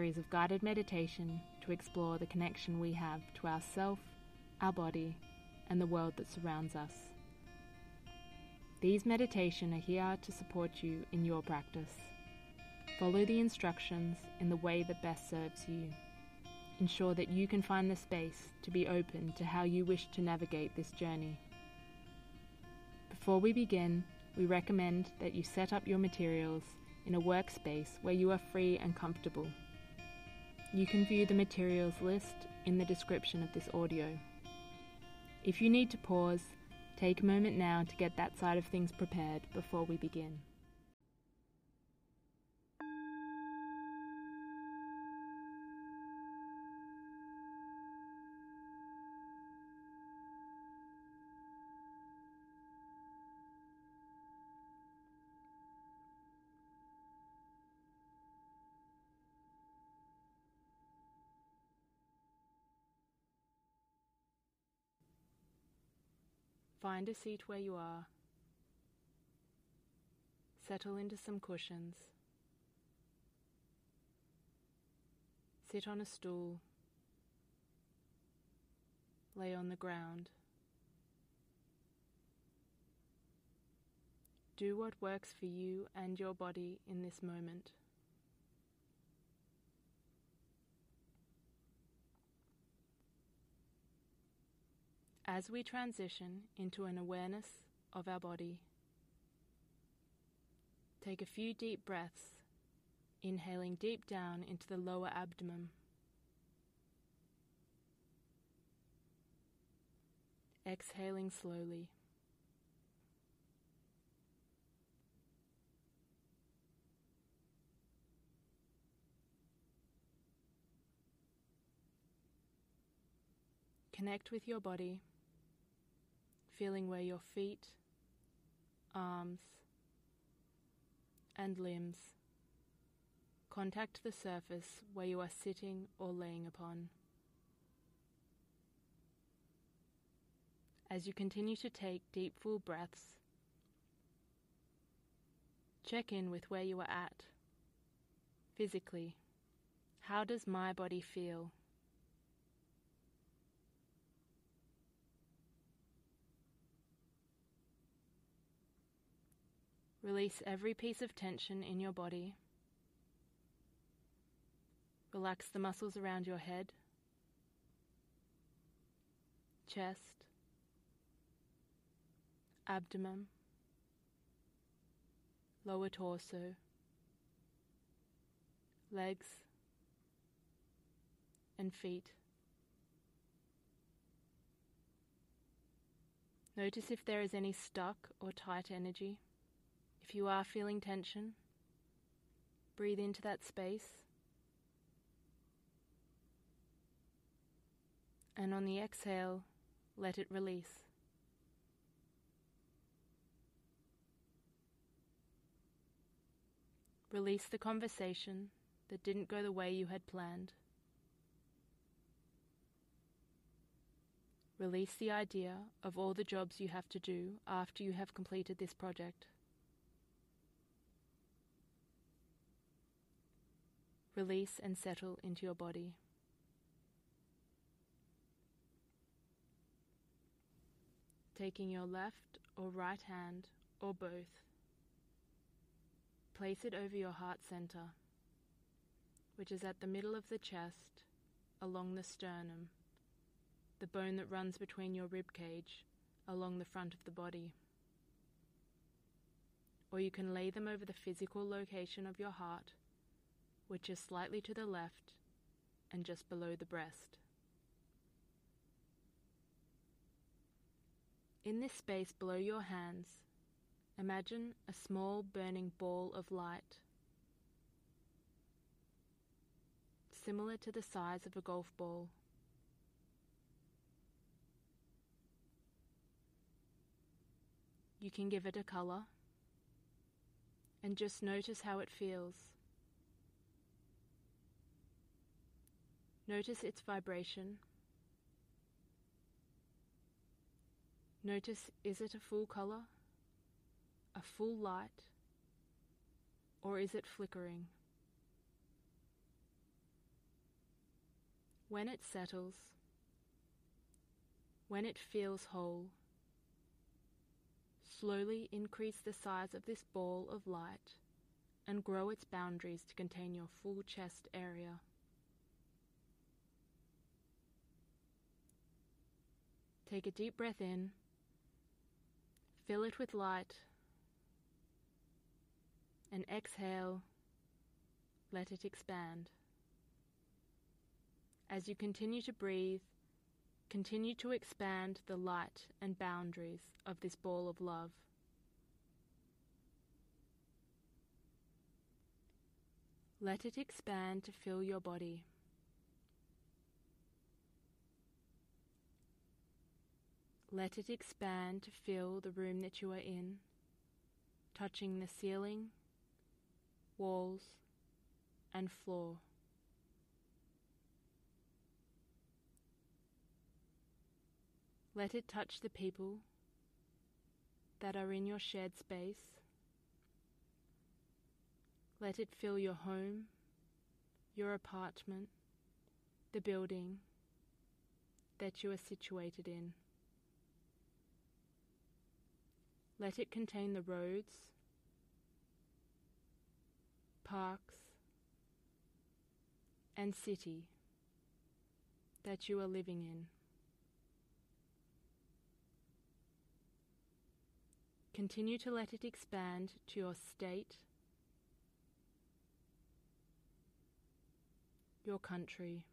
series of guided meditation to explore the connection we have to ourself, our body, and the world that surrounds us. These meditations are here to support you in your practice. Follow the instructions in the way that best serves you. Ensure that you can find the space to be open to how you wish to navigate this journey. Before we begin, we recommend that you set up your materials in a workspace where you are free and comfortable. You can view the materials list in the description of this audio. If you need to pause, take a moment now to get that side of things prepared before we begin. Find a seat where you are. Settle into some cushions. Sit on a stool. Lay on the ground. Do what works for you and your body in this moment. As we transition into an awareness of our body, take a few deep breaths, inhaling deep down into the lower abdomen. Exhaling slowly. Connect with your body feeling where your feet, arms, and limbs contact the surface where you are sitting or laying upon. As you continue to take deep, full breaths, check in with where you are at physically. How does my body feel? Release every piece of tension in your body. Relax the muscles around your head, chest, abdomen, lower torso, legs, and feet. Notice if there is any stuck or tight energy. If you are feeling tension, breathe into that space. And on the exhale, let it release. Release the conversation that didn't go the way you had planned. Release the idea of all the jobs you have to do after you have completed this project. Release and settle into your body. Taking your left or right hand or both, place it over your heart center, which is at the middle of the chest along the sternum, the bone that runs between your rib cage along the front of the body. Or you can lay them over the physical location of your heart which is slightly to the left and just below the breast. In this space below your hands, imagine a small burning ball of light, similar to the size of a golf ball. You can give it a colour and just notice how it feels. Notice its vibration. Notice is it a full color, a full light, or is it flickering? When it settles, when it feels whole, slowly increase the size of this ball of light and grow its boundaries to contain your full chest area. Take a deep breath in, fill it with light, and exhale, let it expand. As you continue to breathe, continue to expand the light and boundaries of this ball of love. Let it expand to fill your body. Let it expand to fill the room that you are in, touching the ceiling, walls, and floor. Let it touch the people that are in your shared space. Let it fill your home, your apartment, the building that you are situated in. Let it contain the roads, parks, and city that you are living in. Continue to let it expand to your state, your country,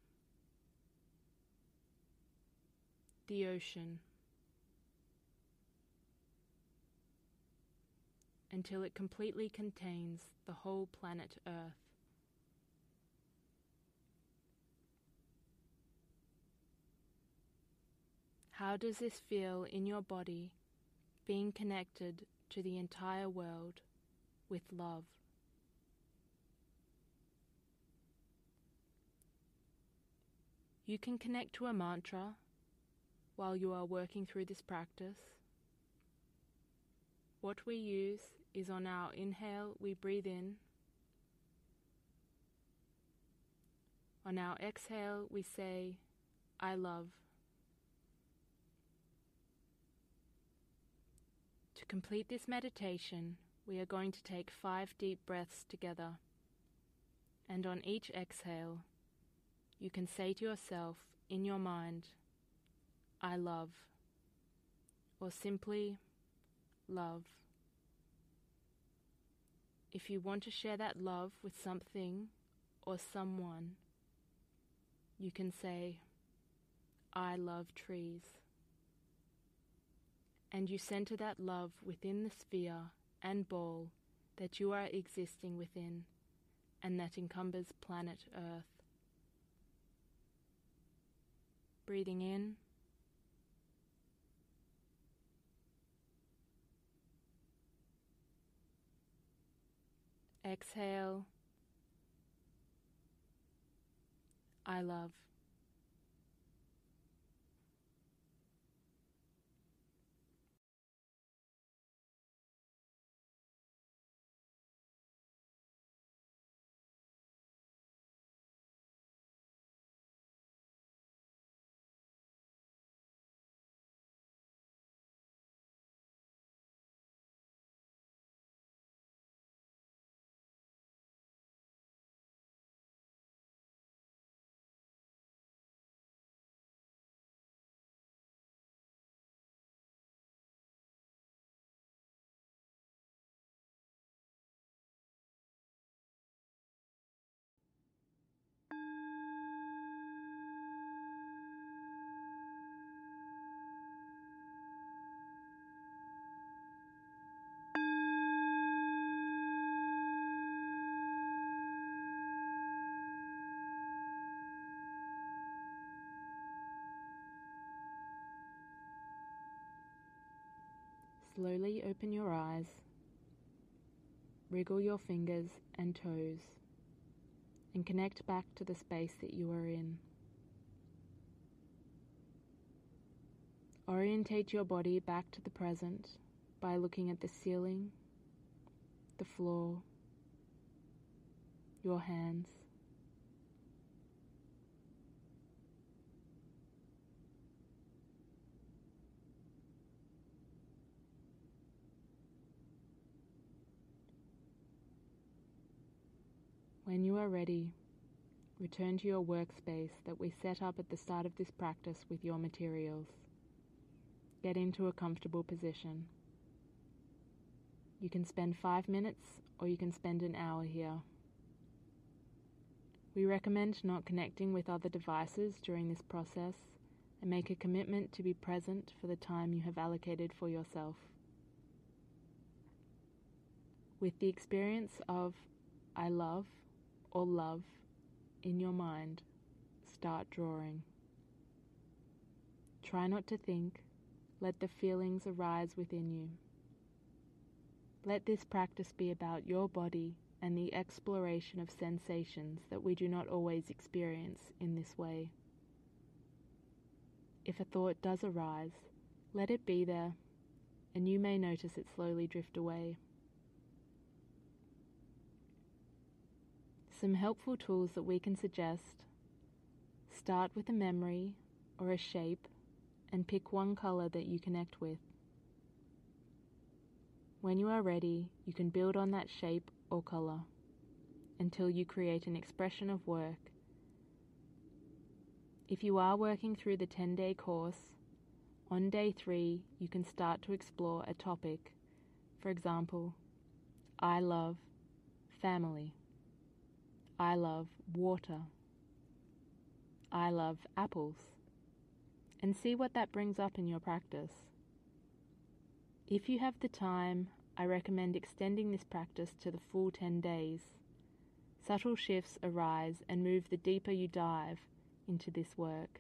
the ocean, until it completely contains the whole planet Earth. How does this feel in your body being connected to the entire world with love. You can connect to a mantra while you are working through this practice. What we use is on our inhale, we breathe in. On our exhale, we say, I love. To complete this meditation, we are going to take five deep breaths together. And on each exhale, you can say to yourself in your mind, I love, or simply, love. If you want to share that love with something or someone, you can say, I love trees and you center that love within the sphere and ball that you are existing within and that encumbers planet Earth. Breathing in. Exhale. I love. Slowly open your eyes, wriggle your fingers and toes, and connect back to the space that you are in. Orientate your body back to the present by looking at the ceiling, the floor, your hands. When you are ready, return to your workspace that we set up at the start of this practice with your materials. Get into a comfortable position. You can spend five minutes or you can spend an hour here. We recommend not connecting with other devices during this process and make a commitment to be present for the time you have allocated for yourself. With the experience of I love or love in your mind, start drawing. Try not to think, let the feelings arise within you. Let this practice be about your body and the exploration of sensations that we do not always experience in this way. If a thought does arise, let it be there, and you may notice it slowly drift away. Some helpful tools that we can suggest start with a memory or a shape and pick one color that you connect with. When you are ready, you can build on that shape or color until you create an expression of work if you are working through the 10 day course, on day three you can start to explore a topic. For example, I love family. I love water. I love apples. And see what that brings up in your practice. If you have the time, I recommend extending this practice to the full 10 days. Subtle shifts arise and move the deeper you dive into this work.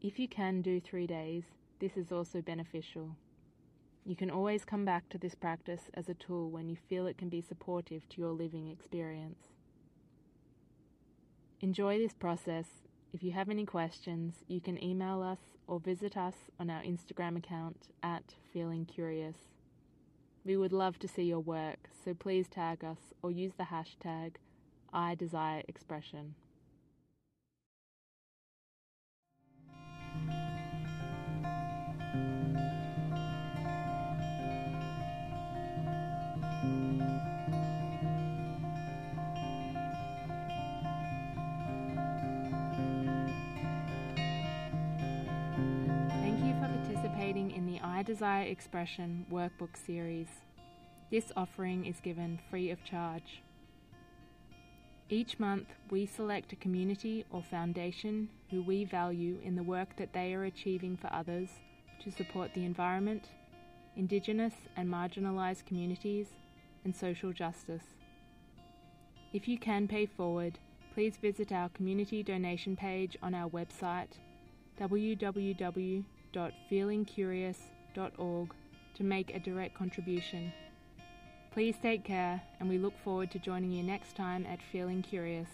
If you can do three days, this is also beneficial. You can always come back to this practice as a tool when you feel it can be supportive to your living experience. Enjoy this process. If you have any questions, you can email us or visit us on our Instagram account at Feeling Curious. We would love to see your work, so please tag us or use the hashtag I Desire Expression. Desire Expression workbook series. This offering is given free of charge. Each month, we select a community or foundation who we value in the work that they are achieving for others to support the environment, Indigenous and marginalised communities, and social justice. If you can pay forward, please visit our community donation page on our website www to make a direct contribution. Please take care, and we look forward to joining you next time at Feeling Curious.